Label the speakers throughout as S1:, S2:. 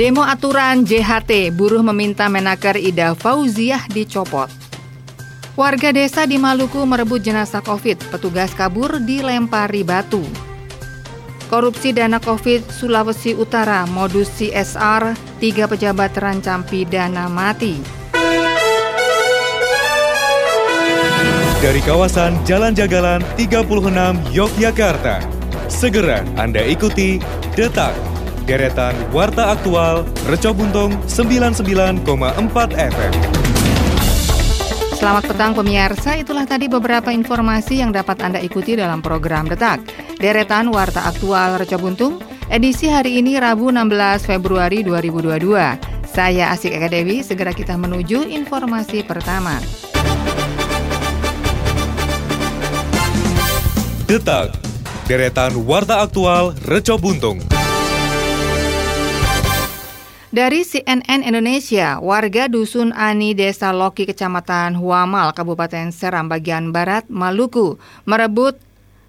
S1: Demo aturan JHT, buruh meminta Menaker Ida Fauziah dicopot. Warga desa di Maluku merebut jenazah COVID, petugas kabur dilempari batu. Korupsi dana COVID Sulawesi Utara, modus CSR, tiga pejabat terancam pidana mati.
S2: Dari kawasan Jalan Jagalan 36 Yogyakarta, segera Anda ikuti Detak deretan Warta Aktual Reco Buntung 99,4 FM.
S1: Selamat petang pemirsa, itulah tadi beberapa informasi yang dapat Anda ikuti dalam program Detak. Deretan Warta Aktual Reco Buntung, edisi hari ini Rabu 16 Februari 2022. Saya Asik Eka Dewi, segera kita menuju informasi pertama.
S2: Detak, deretan Warta Aktual Reco Buntung.
S1: Dari CNN Indonesia, warga Dusun Ani, Desa Loki, Kecamatan Huamal, Kabupaten Seram, bagian Barat, Maluku, merebut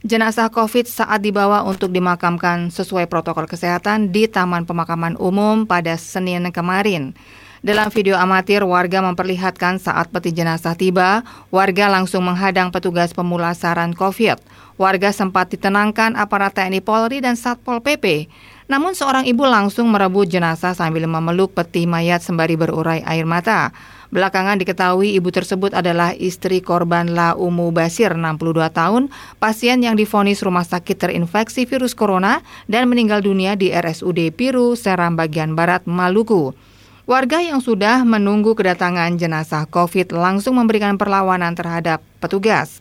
S1: jenazah COVID saat dibawa untuk dimakamkan sesuai protokol kesehatan di Taman Pemakaman Umum pada Senin kemarin. Dalam video amatir, warga memperlihatkan saat peti jenazah tiba, warga langsung menghadang petugas pemulasaran COVID. Warga sempat ditenangkan aparat TNI Polri dan Satpol PP. Namun seorang ibu langsung merebut jenazah sambil memeluk peti mayat sembari berurai air mata. Belakangan diketahui ibu tersebut adalah istri korban La Umu Basir, 62 tahun, pasien yang difonis rumah sakit terinfeksi virus corona dan meninggal dunia di RSUD Piru, Seram bagian barat, Maluku. Warga yang sudah menunggu kedatangan jenazah COVID langsung memberikan perlawanan terhadap petugas.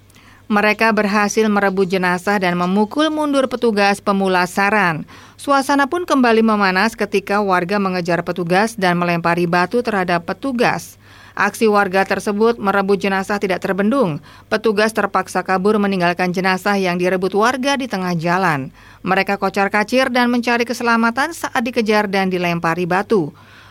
S1: Mereka berhasil merebut jenazah dan memukul mundur petugas pemulasaran. Suasana pun kembali memanas ketika warga mengejar petugas dan melempari batu terhadap petugas. Aksi warga tersebut merebut jenazah tidak terbendung. Petugas terpaksa kabur meninggalkan jenazah yang direbut warga di tengah jalan. Mereka kocar-kacir dan mencari keselamatan saat dikejar dan dilempari batu.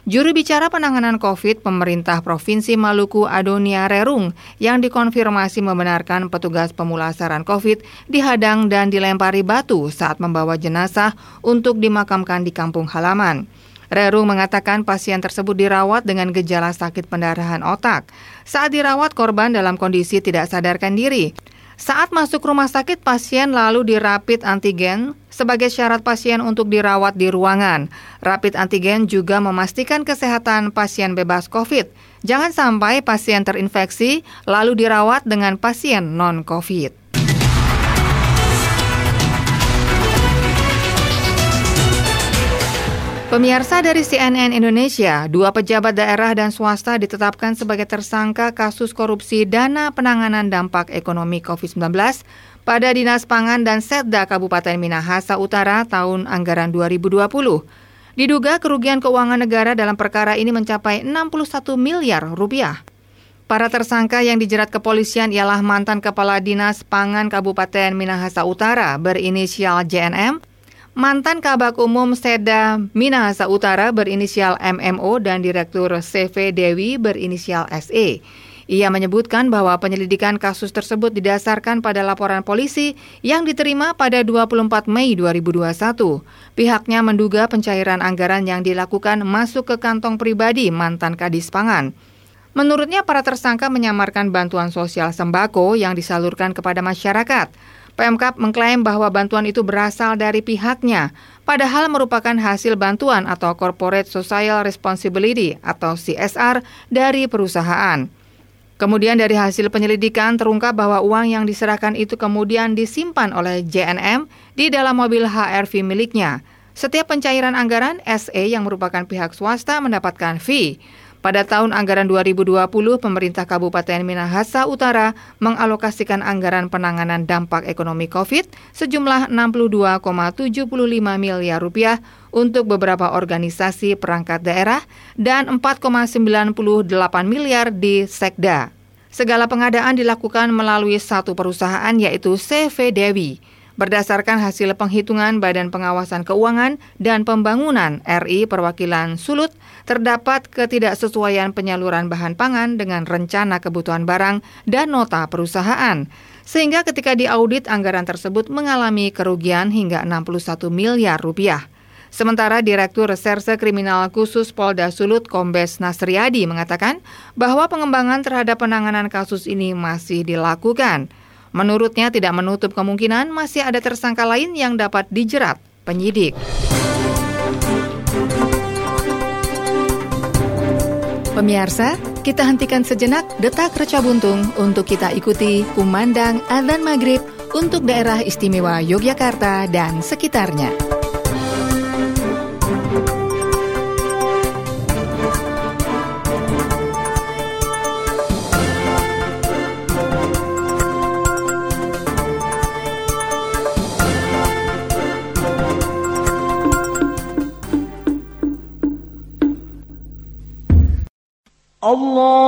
S1: Juru bicara penanganan COVID pemerintah Provinsi Maluku Adonia Rerung yang dikonfirmasi membenarkan petugas pemulasaran COVID dihadang dan dilempari batu saat membawa jenazah untuk dimakamkan di kampung halaman. Rerung mengatakan pasien tersebut dirawat dengan gejala sakit pendarahan otak. Saat dirawat, korban dalam kondisi tidak sadarkan diri. Saat masuk rumah sakit, pasien lalu dirapit antigen sebagai syarat pasien untuk dirawat di ruangan. Rapid antigen juga memastikan kesehatan pasien bebas COVID. Jangan sampai pasien terinfeksi lalu dirawat dengan pasien non-COVID. Pemirsa dari CNN Indonesia, dua pejabat daerah dan swasta ditetapkan sebagai tersangka kasus korupsi dana penanganan dampak ekonomi COVID-19 pada Dinas Pangan dan Setda Kabupaten Minahasa Utara tahun anggaran 2020. Diduga kerugian keuangan negara dalam perkara ini mencapai 61 miliar rupiah. Para tersangka yang dijerat kepolisian ialah mantan Kepala Dinas Pangan Kabupaten Minahasa Utara berinisial JNM, mantan Kabak Umum Seda Minahasa Utara berinisial MMO dan Direktur CV Dewi berinisial SE. Ia menyebutkan bahwa penyelidikan kasus tersebut didasarkan pada laporan polisi yang diterima pada 24 Mei 2021. Pihaknya menduga pencairan anggaran yang dilakukan masuk ke kantong pribadi mantan Kadis Pangan. Menurutnya para tersangka menyamarkan bantuan sosial sembako yang disalurkan kepada masyarakat. Pemkap mengklaim bahwa bantuan itu berasal dari pihaknya, padahal merupakan hasil bantuan atau Corporate Social Responsibility atau CSR dari perusahaan. Kemudian dari hasil penyelidikan terungkap bahwa uang yang diserahkan itu kemudian disimpan oleh JNM di dalam mobil HRV miliknya. Setiap pencairan anggaran, SE yang merupakan pihak swasta mendapatkan fee. Pada tahun anggaran 2020, pemerintah Kabupaten Minahasa Utara mengalokasikan anggaran penanganan dampak ekonomi COVID sejumlah 62,75 miliar rupiah untuk beberapa organisasi perangkat daerah dan 4,98 miliar di Sekda. Segala pengadaan dilakukan melalui satu perusahaan yaitu CV Dewi. Berdasarkan hasil penghitungan Badan Pengawasan Keuangan dan Pembangunan RI Perwakilan Sulut, terdapat ketidaksesuaian penyaluran bahan pangan dengan rencana kebutuhan barang dan nota perusahaan. Sehingga ketika diaudit anggaran tersebut mengalami kerugian hingga 61 miliar rupiah. Sementara Direktur Reserse Kriminal Khusus Polda Sulut Kombes Nasriadi mengatakan bahwa pengembangan terhadap penanganan kasus ini masih dilakukan. Menurutnya tidak menutup kemungkinan masih ada tersangka lain yang dapat dijerat penyidik. Pemirsa, kita hentikan sejenak detak reca buntung untuk kita ikuti kumandang adzan maghrib untuk daerah istimewa Yogyakarta dan sekitarnya.
S3: الله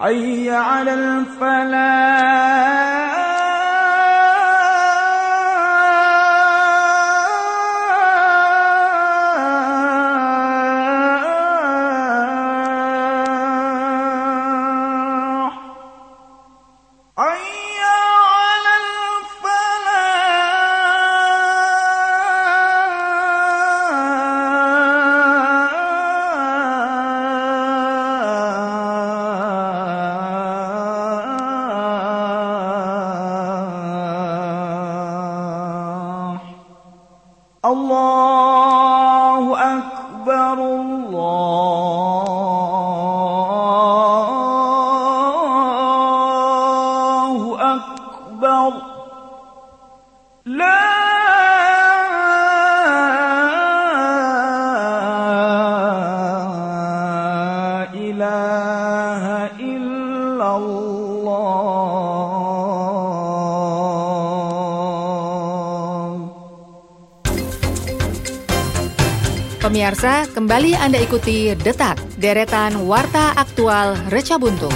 S3: حي على الفلاح.
S1: Pemirsa, kembali Anda ikuti Detak, deretan Warta Aktual Reca Buntung.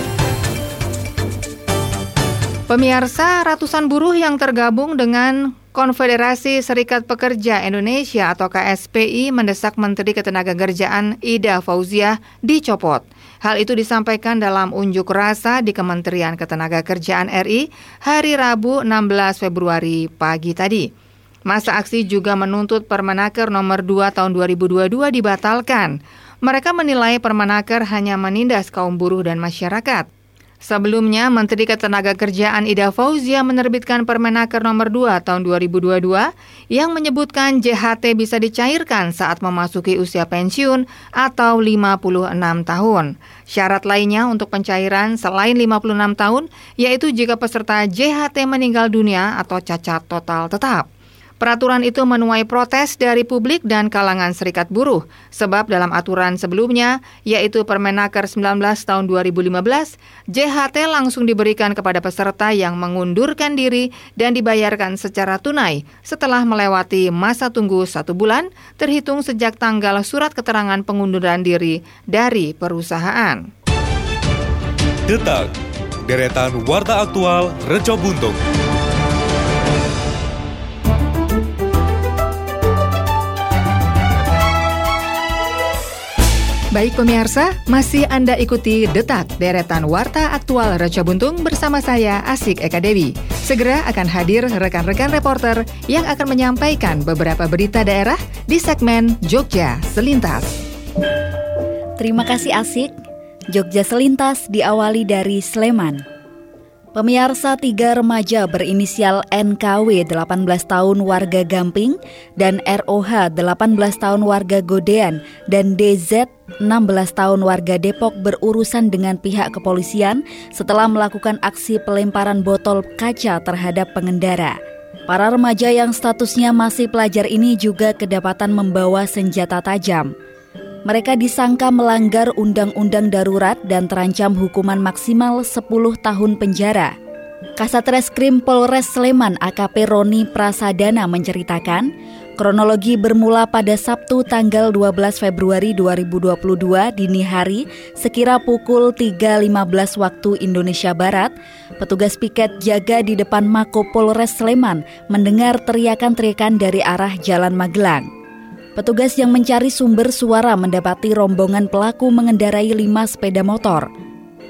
S1: Pemirsa, ratusan buruh yang tergabung dengan Konfederasi Serikat Pekerja Indonesia atau KSPI mendesak Menteri Ketenagakerjaan Ida Fauzia dicopot. Hal itu disampaikan dalam unjuk rasa di Kementerian Ketenagakerjaan RI hari Rabu 16 Februari pagi tadi. Masa aksi juga menuntut Permenaker nomor 2 tahun 2022 dibatalkan. Mereka menilai Permenaker hanya menindas kaum buruh dan masyarakat. Sebelumnya, Menteri Ketenagakerjaan Ida Fauzia menerbitkan Permenaker nomor 2 tahun 2022 yang menyebutkan JHT bisa dicairkan saat memasuki usia pensiun atau 56 tahun. Syarat lainnya untuk pencairan selain 56 tahun yaitu jika peserta JHT meninggal dunia atau cacat total tetap. Peraturan itu menuai protes dari publik dan kalangan serikat buruh, sebab dalam aturan sebelumnya, yaitu Permenaker 19 tahun 2015, JHT langsung diberikan kepada peserta yang mengundurkan diri dan dibayarkan secara tunai setelah melewati masa tunggu satu bulan, terhitung sejak tanggal surat keterangan pengunduran diri dari perusahaan.
S2: Detak, deretan Warta Aktual Reco Buntung.
S1: Baik pemirsa, masih Anda ikuti Detak Deretan Warta Aktual Raja Buntung bersama saya Asik Eka Dewi. Segera akan hadir rekan-rekan reporter yang akan menyampaikan beberapa berita daerah di segmen Jogja Selintas.
S4: Terima kasih Asik. Jogja Selintas diawali dari Sleman. Pemirsa tiga remaja berinisial NKW 18 tahun warga Gamping dan ROH 18 tahun warga Godean dan DZ 16 tahun warga Depok berurusan dengan pihak kepolisian setelah melakukan aksi pelemparan botol kaca terhadap pengendara. Para remaja yang statusnya masih pelajar ini juga kedapatan membawa senjata tajam. Mereka disangka melanggar undang-undang darurat dan terancam hukuman maksimal 10 tahun penjara. Kasat Reskrim Polres Sleman AKP Roni Prasadana menceritakan, kronologi bermula pada Sabtu tanggal 12 Februari 2022 dini hari sekira pukul 3.15 waktu Indonesia Barat, petugas piket jaga di depan Mako Polres Sleman mendengar teriakan-teriakan dari arah Jalan Magelang. Petugas yang mencari sumber suara mendapati rombongan pelaku mengendarai lima sepeda motor.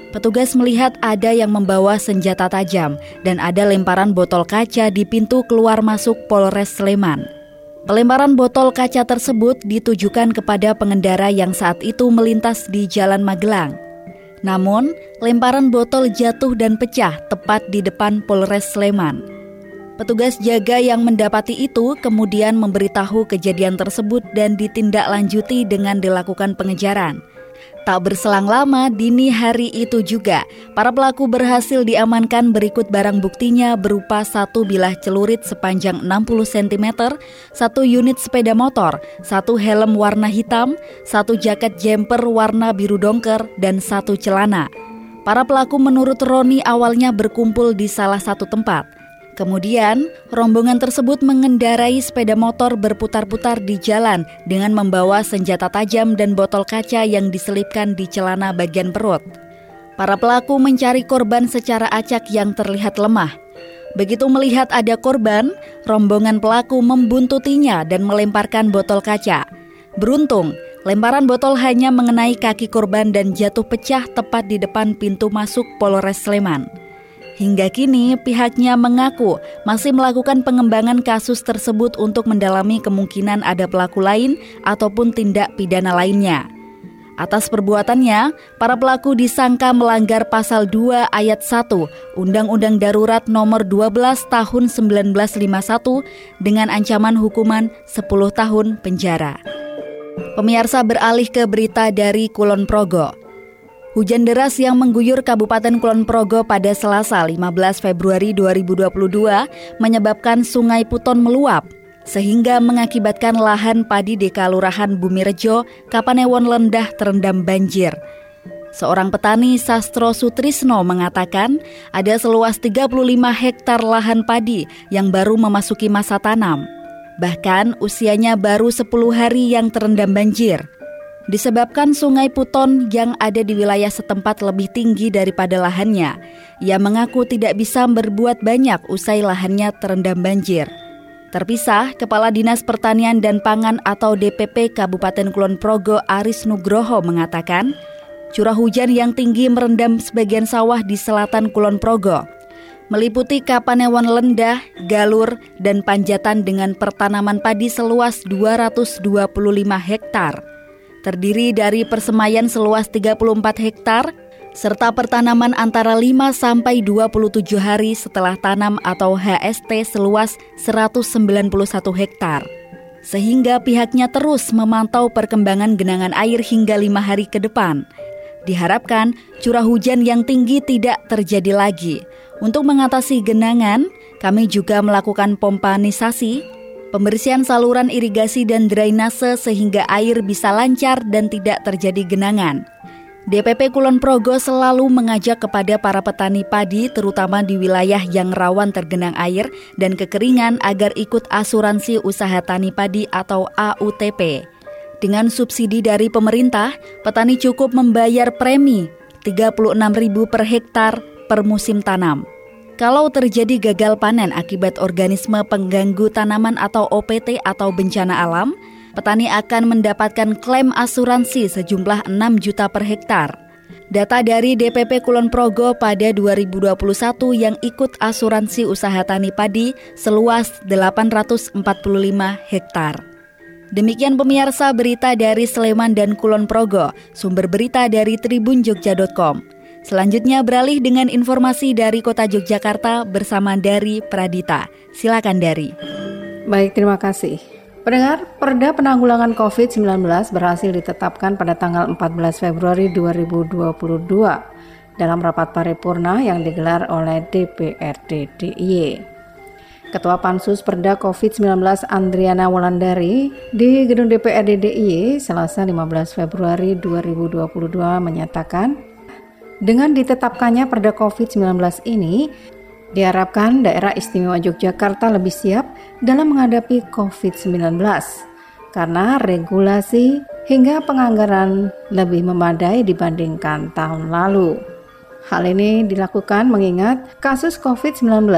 S4: Petugas melihat ada yang membawa senjata tajam dan ada lemparan botol kaca di pintu keluar masuk Polres Sleman. Pelemparan botol kaca tersebut ditujukan kepada pengendara yang saat itu melintas di Jalan Magelang. Namun, lemparan botol jatuh dan pecah tepat di depan Polres Sleman. Petugas jaga yang mendapati itu kemudian memberitahu kejadian tersebut dan ditindaklanjuti dengan dilakukan pengejaran. Tak berselang lama, dini hari itu juga, para pelaku berhasil diamankan berikut barang buktinya berupa satu bilah celurit sepanjang 60 cm, satu unit sepeda motor, satu helm warna hitam, satu jaket jumper warna biru dongker, dan satu celana. Para pelaku menurut Roni awalnya berkumpul di salah satu tempat. Kemudian, rombongan tersebut mengendarai sepeda motor berputar-putar di jalan dengan membawa senjata tajam dan botol kaca yang diselipkan di celana bagian perut. Para pelaku mencari korban secara acak yang terlihat lemah. Begitu melihat ada korban, rombongan pelaku membuntutinya dan melemparkan botol kaca. Beruntung, lemparan botol hanya mengenai kaki korban dan jatuh pecah tepat di depan pintu masuk Polres Sleman. Hingga kini, pihaknya mengaku masih melakukan pengembangan kasus tersebut untuk mendalami kemungkinan ada pelaku lain ataupun tindak pidana lainnya. Atas perbuatannya, para pelaku disangka melanggar pasal 2 ayat 1 Undang-Undang Darurat Nomor 12 Tahun 1951 dengan ancaman hukuman 10 tahun penjara. Pemirsa beralih ke berita dari Kulon Progo. Hujan deras yang mengguyur Kabupaten Kulon Progo pada Selasa 15 Februari 2022 menyebabkan Sungai Puton meluap sehingga mengakibatkan lahan padi di Kalurahan Bumirejo, Kapanewon Lendah terendam banjir. Seorang petani Sastro Sutrisno mengatakan ada seluas 35 hektar lahan padi yang baru memasuki masa tanam. Bahkan usianya baru 10 hari yang terendam banjir disebabkan sungai Puton yang ada di wilayah setempat lebih tinggi daripada lahannya. Ia mengaku tidak bisa berbuat banyak usai lahannya terendam banjir. Terpisah, Kepala Dinas Pertanian dan Pangan atau DPP Kabupaten Kulon Progo Aris Nugroho mengatakan, curah hujan yang tinggi merendam sebagian sawah di selatan Kulon Progo, meliputi Kapanewon Lendah, Galur, dan Panjatan dengan pertanaman padi seluas 225 hektar terdiri dari persemayan seluas 34 hektar, serta pertanaman antara 5 sampai 27 hari setelah tanam atau HST seluas 191 hektar. Sehingga pihaknya terus memantau perkembangan genangan air hingga lima hari ke depan. Diharapkan curah hujan yang tinggi tidak terjadi lagi. Untuk mengatasi genangan, kami juga melakukan pompanisasi, pembersihan saluran irigasi dan drainase sehingga air bisa lancar dan tidak terjadi genangan. DPP Kulon Progo selalu mengajak kepada para petani padi terutama di wilayah yang rawan tergenang air dan kekeringan agar ikut asuransi usaha tani padi atau AUTP. Dengan subsidi dari pemerintah, petani cukup membayar premi Rp36.000 per hektar per musim tanam. Kalau terjadi gagal panen akibat organisme pengganggu tanaman atau OPT atau bencana alam, petani akan mendapatkan klaim asuransi sejumlah 6 juta per hektar. Data dari DPP Kulon Progo pada 2021 yang ikut asuransi usaha tani padi seluas 845 hektar. Demikian pemirsa berita dari Sleman dan Kulon Progo, sumber berita dari tribunjogja.com. Selanjutnya beralih dengan informasi dari Kota Yogyakarta bersama Dari Pradita. Silakan Dari.
S5: Baik, terima kasih. Pendengar, Perda Penanggulangan COVID-19 berhasil ditetapkan pada tanggal 14 Februari 2022 dalam rapat paripurna yang digelar oleh DPRD DIY. Ketua Pansus Perda COVID-19 Andriana Wulandari di Gedung DPRD DIY Selasa 15 Februari 2022 menyatakan dengan ditetapkannya Perda COVID-19 ini Diharapkan daerah istimewa Yogyakarta lebih siap dalam menghadapi COVID-19 karena regulasi hingga penganggaran lebih memadai dibandingkan tahun lalu. Hal ini dilakukan mengingat kasus COVID-19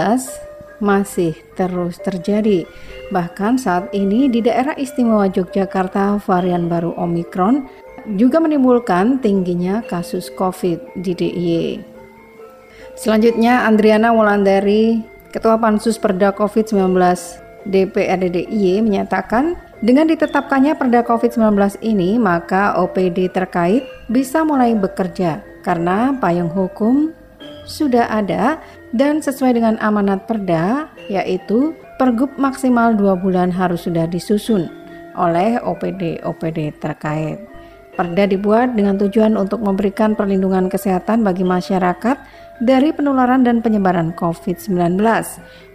S5: masih terus terjadi. Bahkan saat ini di daerah istimewa Yogyakarta varian baru Omikron juga menimbulkan tingginya kasus COVID di DIY. Selanjutnya Andriana Wulandari, Ketua Pansus Perda COVID-19 DPRD DIY menyatakan dengan ditetapkannya Perda COVID-19 ini maka OPD terkait bisa mulai bekerja karena payung hukum sudah ada dan sesuai dengan amanat Perda yaitu Pergub maksimal dua bulan harus sudah disusun oleh OPD-OPD terkait. Perda dibuat dengan tujuan untuk memberikan perlindungan kesehatan bagi masyarakat dari penularan dan penyebaran COVID-19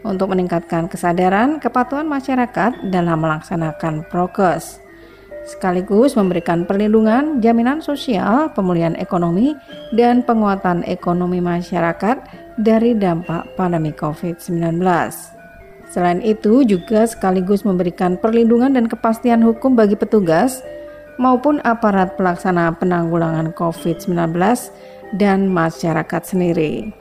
S5: untuk meningkatkan kesadaran kepatuhan masyarakat dalam melaksanakan prokes sekaligus memberikan perlindungan, jaminan sosial, pemulihan ekonomi, dan penguatan ekonomi masyarakat dari dampak pandemi COVID-19. Selain itu, juga sekaligus memberikan perlindungan dan kepastian hukum bagi petugas maupun aparat pelaksana penanggulangan COVID-19 dan masyarakat sendiri.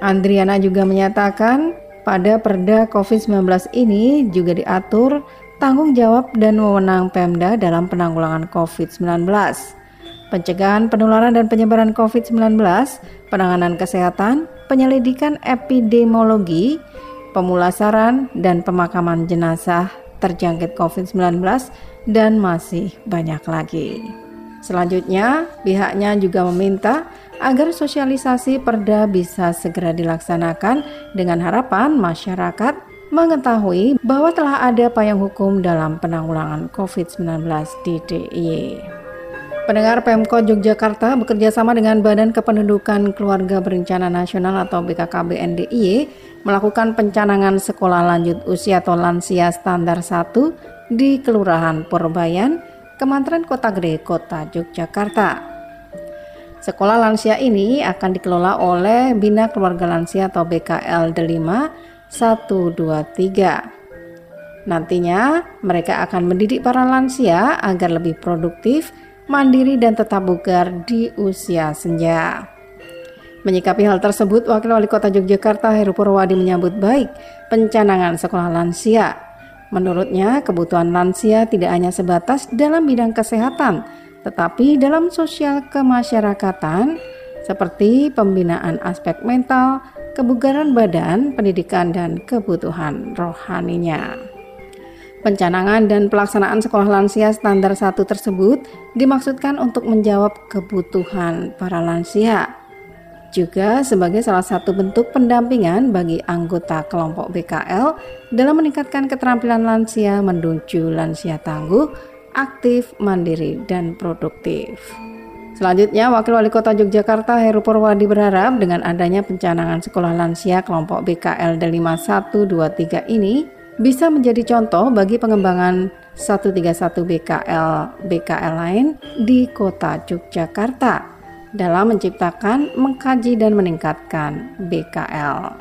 S5: Andriana juga menyatakan pada Perda COVID-19 ini juga diatur tanggung jawab dan wewenang Pemda dalam penanggulangan COVID-19, pencegahan penularan dan penyebaran COVID-19, penanganan kesehatan, penyelidikan epidemiologi, pemulasaran dan pemakaman jenazah terjangkit COVID-19 dan masih banyak lagi. Selanjutnya, pihaknya juga meminta agar sosialisasi perda bisa segera dilaksanakan dengan harapan masyarakat mengetahui bahwa telah ada payung hukum dalam penanggulangan COVID-19 di DIY. Pendengar Pemkot Yogyakarta bekerja sama dengan Badan Kependudukan Keluarga Berencana Nasional atau BKKBN DIY melakukan pencanangan sekolah lanjut usia atau lansia standar 1 di Kelurahan Purbayan, Kementerian Kota Gede, Kota Yogyakarta. Sekolah lansia ini akan dikelola oleh Bina Keluarga Lansia atau BKL Delima 123. Nantinya mereka akan mendidik para lansia agar lebih produktif, mandiri dan tetap bugar di usia senja. Menyikapi hal tersebut, Wakil Wali Kota Yogyakarta Heru Purwadi menyambut baik pencanangan sekolah lansia. Menurutnya, kebutuhan lansia tidak hanya sebatas dalam bidang kesehatan, tetapi dalam sosial kemasyarakatan seperti pembinaan aspek mental, kebugaran badan, pendidikan, dan kebutuhan rohaninya. Pencanangan dan pelaksanaan sekolah lansia standar satu tersebut dimaksudkan untuk menjawab kebutuhan para lansia juga sebagai salah satu bentuk pendampingan bagi anggota kelompok BKL dalam meningkatkan keterampilan lansia menuju lansia tangguh, aktif, mandiri, dan produktif. Selanjutnya, Wakil Wali Kota Yogyakarta Heru Purwadi berharap dengan adanya pencanangan sekolah lansia kelompok BKL D5123 ini bisa menjadi contoh bagi pengembangan 131 BKL BKL lain di Kota Yogyakarta dalam menciptakan, mengkaji dan meningkatkan BKL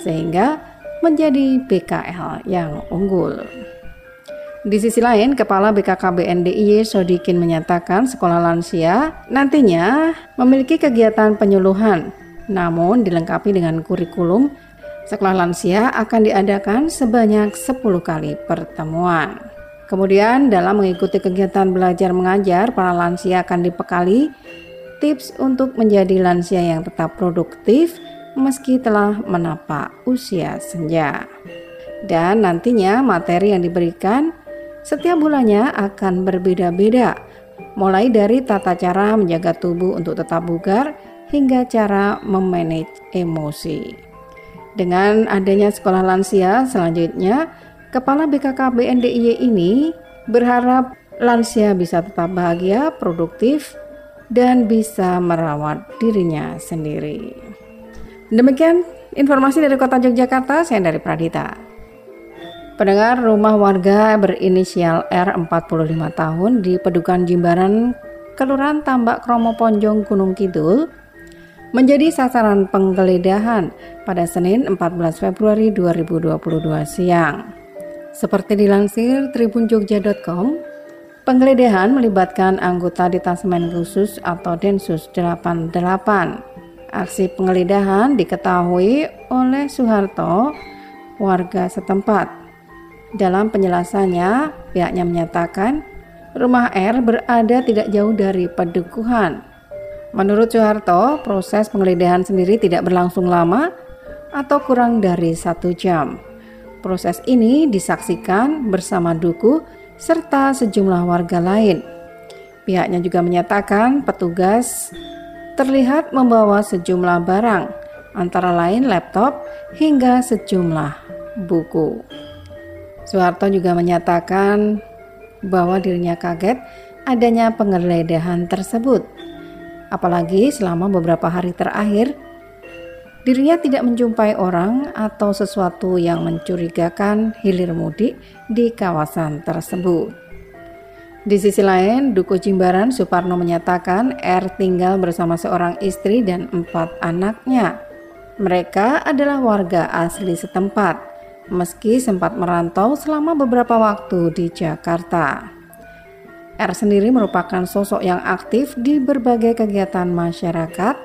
S5: sehingga menjadi BKL yang unggul. Di sisi lain, Kepala BKKBN DIY Sodikin menyatakan sekolah lansia nantinya memiliki kegiatan penyuluhan, namun dilengkapi dengan kurikulum sekolah lansia akan diadakan sebanyak 10 kali pertemuan. Kemudian dalam mengikuti kegiatan belajar mengajar, para lansia akan dibekali tips untuk menjadi lansia yang tetap produktif meski telah menapak usia senja. Dan nantinya materi yang diberikan setiap bulannya akan berbeda-beda, mulai dari tata cara menjaga tubuh untuk tetap bugar hingga cara memanage emosi. Dengan adanya sekolah lansia selanjutnya, Kepala BKK BNDIY ini berharap lansia bisa tetap bahagia, produktif, dan bisa merawat dirinya sendiri. Demikian informasi dari Kota Yogyakarta, saya dari Pradita. Pendengar rumah warga berinisial R 45 tahun di Pedukan Jimbaran, Kelurahan Tambak Kromo Ponjong Gunung Kidul menjadi sasaran penggeledahan pada Senin 14 Februari 2022 siang. Seperti dilansir tribunjogja.com, penggeledahan melibatkan anggota detasemen khusus atau Densus 88. Aksi penggeledahan diketahui oleh Soeharto, warga setempat. Dalam penjelasannya, pihaknya menyatakan rumah R berada tidak jauh dari pedukuhan. Menurut Soeharto, proses penggeledahan sendiri tidak berlangsung lama atau kurang dari satu jam. Proses ini disaksikan bersama duku serta sejumlah warga lain. Pihaknya juga menyatakan petugas terlihat membawa sejumlah barang, antara lain laptop hingga sejumlah buku. Soeharto juga menyatakan bahwa dirinya kaget adanya penggeledahan tersebut. Apalagi selama beberapa hari terakhir, dirinya tidak menjumpai orang atau sesuatu yang mencurigakan hilir mudik di kawasan tersebut. Di sisi lain, Duku Jimbaran Suparno menyatakan R tinggal bersama seorang istri dan empat anaknya. Mereka adalah warga asli setempat meski sempat merantau selama beberapa waktu di Jakarta. R sendiri merupakan sosok yang aktif di berbagai kegiatan masyarakat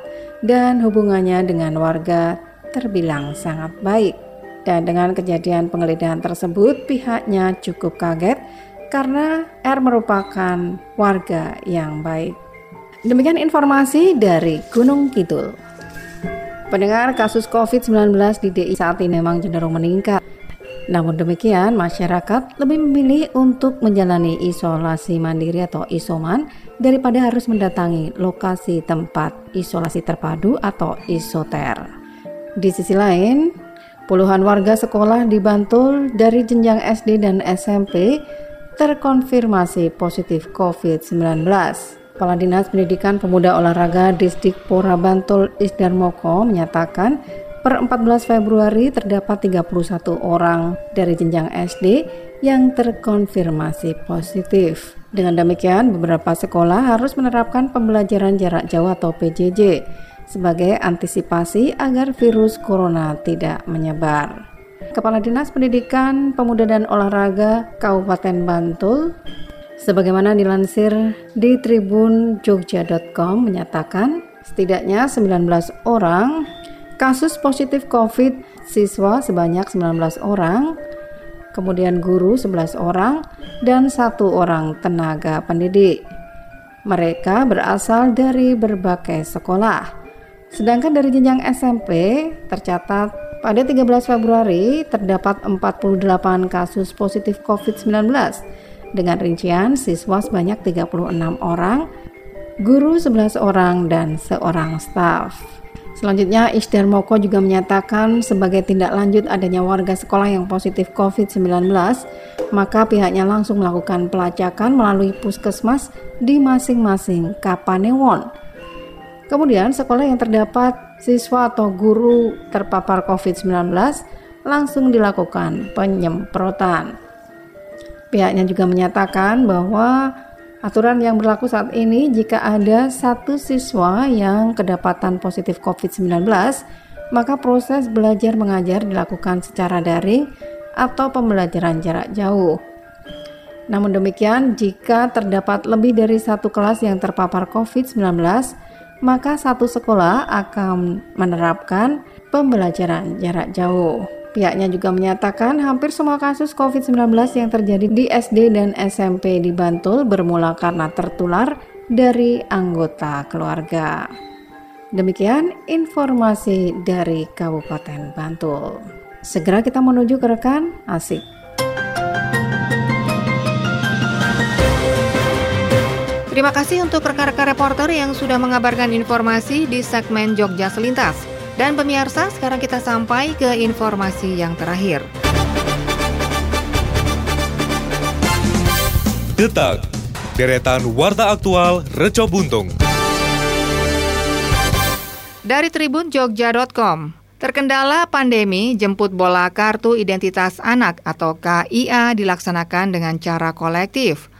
S5: dan hubungannya dengan warga terbilang sangat baik. Dan dengan kejadian penggeledahan tersebut, pihaknya cukup kaget karena R merupakan warga yang baik. Demikian informasi dari Gunung Kidul. Pendengar kasus COVID-19 di DI saat ini memang cenderung meningkat. Namun demikian, masyarakat lebih memilih untuk menjalani isolasi mandiri atau isoman daripada harus mendatangi lokasi tempat isolasi terpadu atau isoter. Di sisi lain, puluhan warga sekolah di Bantul dari jenjang SD dan SMP terkonfirmasi positif COVID-19. Kepala Dinas Pendidikan Pemuda Olahraga Distrik Pora Bantul Isdarmoko menyatakan per 14 Februari terdapat 31 orang dari jenjang SD yang terkonfirmasi positif. Dengan demikian, beberapa sekolah harus menerapkan pembelajaran jarak jauh atau PJJ sebagai antisipasi agar virus corona tidak menyebar. Kepala Dinas Pendidikan, Pemuda dan Olahraga Kabupaten Bantul Sebagaimana dilansir di tribun jogja.com menyatakan setidaknya 19 orang kasus positif COVID siswa sebanyak 19 orang, kemudian guru 11 orang, dan satu orang tenaga pendidik. Mereka berasal dari berbagai sekolah. Sedangkan dari jenjang SMP tercatat pada 13 Februari terdapat 48 kasus positif COVID-19 dengan rincian siswa sebanyak 36 orang, guru 11 orang, dan seorang staf. Selanjutnya, Isdar Moko juga menyatakan sebagai tindak lanjut adanya warga sekolah yang positif COVID-19, maka pihaknya langsung melakukan pelacakan melalui puskesmas di masing-masing Kapanewon. Kemudian, sekolah yang terdapat siswa atau guru terpapar COVID-19 langsung dilakukan penyemprotan. Pihaknya juga menyatakan bahwa Aturan yang berlaku saat ini jika ada satu siswa yang kedapatan positif COVID-19, maka proses belajar mengajar dilakukan secara daring atau pembelajaran jarak jauh. Namun demikian, jika terdapat lebih dari satu kelas yang terpapar COVID-19, maka satu sekolah akan menerapkan pembelajaran jarak jauh. Pihaknya juga menyatakan hampir semua kasus COVID-19 yang terjadi di SD dan SMP di Bantul bermula karena tertular dari anggota keluarga. Demikian informasi dari Kabupaten Bantul. Segera kita menuju ke rekan Asik.
S1: Terima kasih untuk rekan-rekan reporter yang sudah mengabarkan informasi di segmen Jogja Selintas. Dan pemirsa, sekarang kita sampai ke informasi yang terakhir.
S2: Detak, deretan warta aktual Reco Buntung.
S1: Dari Tribun Jogja.com, terkendala pandemi, jemput bola kartu identitas anak atau KIA dilaksanakan dengan cara kolektif.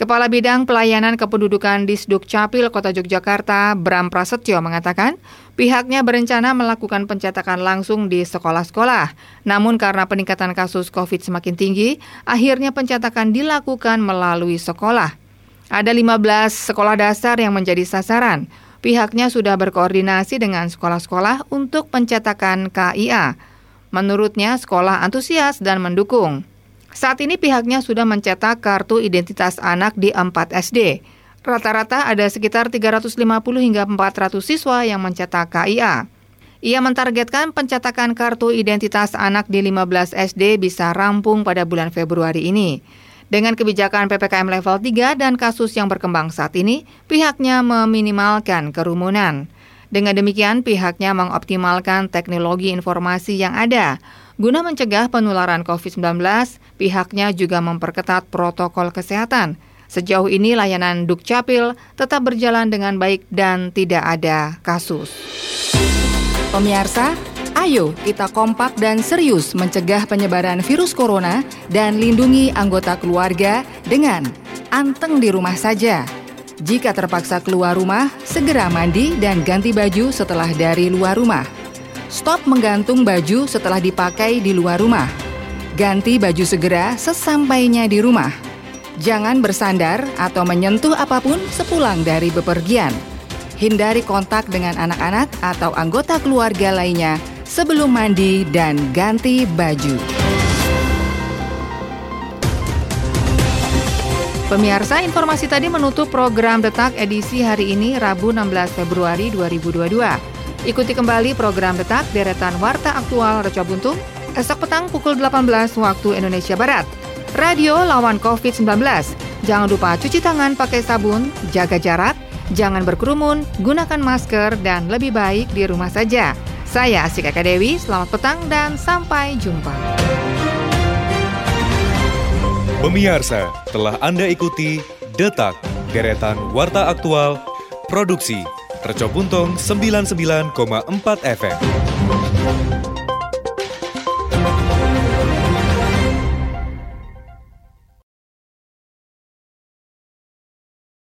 S1: Kepala Bidang Pelayanan Kependudukan di Sduk Capil Kota Yogyakarta, Bram Prasetyo mengatakan, pihaknya berencana melakukan pencetakan langsung di sekolah-sekolah. Namun karena peningkatan kasus COVID semakin tinggi, akhirnya pencetakan dilakukan melalui sekolah. Ada 15 sekolah dasar yang menjadi sasaran. Pihaknya sudah berkoordinasi dengan sekolah-sekolah untuk pencetakan KIA. Menurutnya, sekolah antusias dan mendukung. Saat ini pihaknya sudah mencetak kartu identitas anak di 4 SD. Rata-rata ada sekitar 350 hingga 400 siswa yang mencetak KIA. Ia mentargetkan pencetakan kartu identitas anak di 15 SD bisa rampung pada bulan Februari ini. Dengan kebijakan PPKM level 3 dan kasus yang berkembang saat ini, pihaknya meminimalkan kerumunan. Dengan demikian, pihaknya mengoptimalkan teknologi informasi yang ada Guna mencegah penularan COVID-19, pihaknya juga memperketat protokol kesehatan. Sejauh ini layanan Dukcapil tetap berjalan dengan baik dan tidak ada kasus. Pemirsa, ayo kita kompak dan serius mencegah penyebaran virus corona dan lindungi anggota keluarga dengan anteng di rumah saja. Jika terpaksa keluar rumah, segera mandi dan ganti baju setelah dari luar rumah. Stop menggantung baju setelah dipakai di luar rumah. Ganti baju segera sesampainya di rumah. Jangan bersandar atau menyentuh apa pun sepulang dari bepergian. Hindari kontak dengan anak-anak atau anggota keluarga lainnya sebelum mandi dan ganti baju. Pemirsa, informasi tadi menutup program Detak edisi hari ini Rabu 16 Februari 2022. Ikuti kembali program detak deretan Warta Aktual Reca Buntung esok petang pukul 18 waktu Indonesia Barat. Radio lawan COVID-19. Jangan lupa cuci tangan pakai sabun, jaga jarak, jangan berkerumun, gunakan masker, dan lebih baik di rumah saja. Saya Asik Eka Dewi, selamat petang dan sampai jumpa.
S2: Pemirsa, telah Anda ikuti Detak, deretan Warta Aktual, Produksi Reco Buntung 99,4 FM.